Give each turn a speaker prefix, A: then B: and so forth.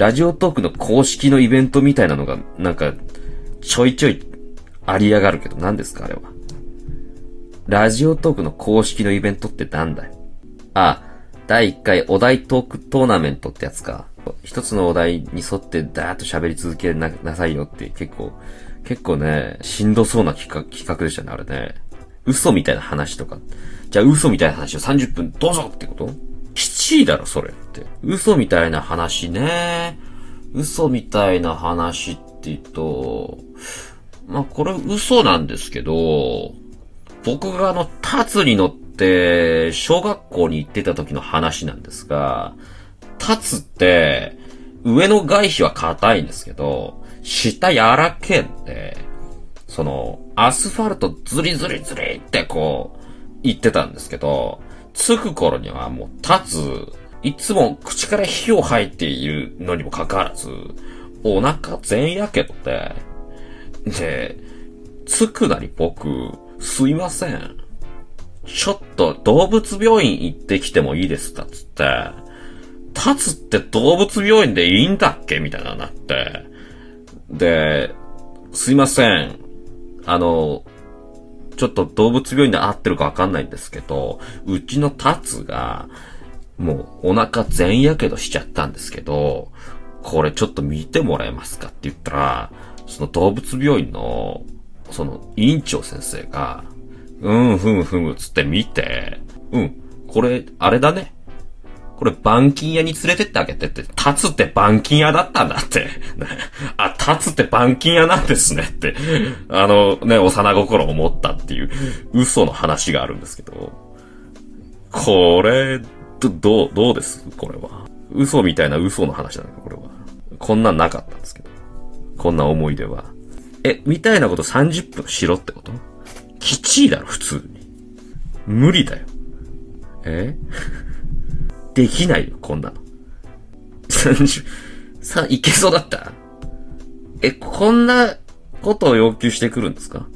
A: ラジオトークの公式のイベントみたいなのが、なんか、ちょいちょいありやがるけど、何ですかあれは。ラジオトークの公式のイベントってなんだよ。あ、第1回お題トークトーナメントってやつか。一つのお題に沿ってダーッと喋り続けななさいよって結構、結構ね、しんどそうな企画企画でしたね、あれね。嘘みたいな話とか。じゃあ嘘みたいな話を30分どうぞってこと？きちいだろ、それって。嘘みたいな話ね。嘘みたいな話って言うと、まあ、これ嘘なんですけど、僕があの、タツに乗って、小学校に行ってた時の話なんですが、タツって、上の外皮は硬いんですけど、下柔らけんで、その、アスファルトズリズリズリってこう、言ってたんですけど、着く頃にはもう立つ、いつも口から火を吐いているのにもかかわらず、お腹全やけどで、で、着くなり僕、すいません。ちょっと動物病院行ってきてもいいですかつって、立つって動物病院でいいんだっけみたいななって。で、すいません。あの、ちょっと動物病院で合ってるかわかんないんですけど、うちのタツが、もうお腹全やけどしちゃったんですけど、これちょっと見てもらえますかって言ったら、その動物病院の、その院長先生が、うん、ふむふむつって見て、うん、これ、あれだね。これ板金屋に連れてってあげてって、立つって板金屋だったんだって。あ、立つって板金屋なんですねって、あのね、幼心思ったっていう嘘の話があるんですけど、これ、ど、どう、どうです？これは。嘘みたいな嘘の話なのか、これは。こんなんなかったんですけど。こんな思い出は。え、みたいなこと30分しろってこと？きちいだろ、普通に。無理だよ。え？できないよ、こんなの。30、さ、いけそうだった？え、こんなことを要求してくるんですか？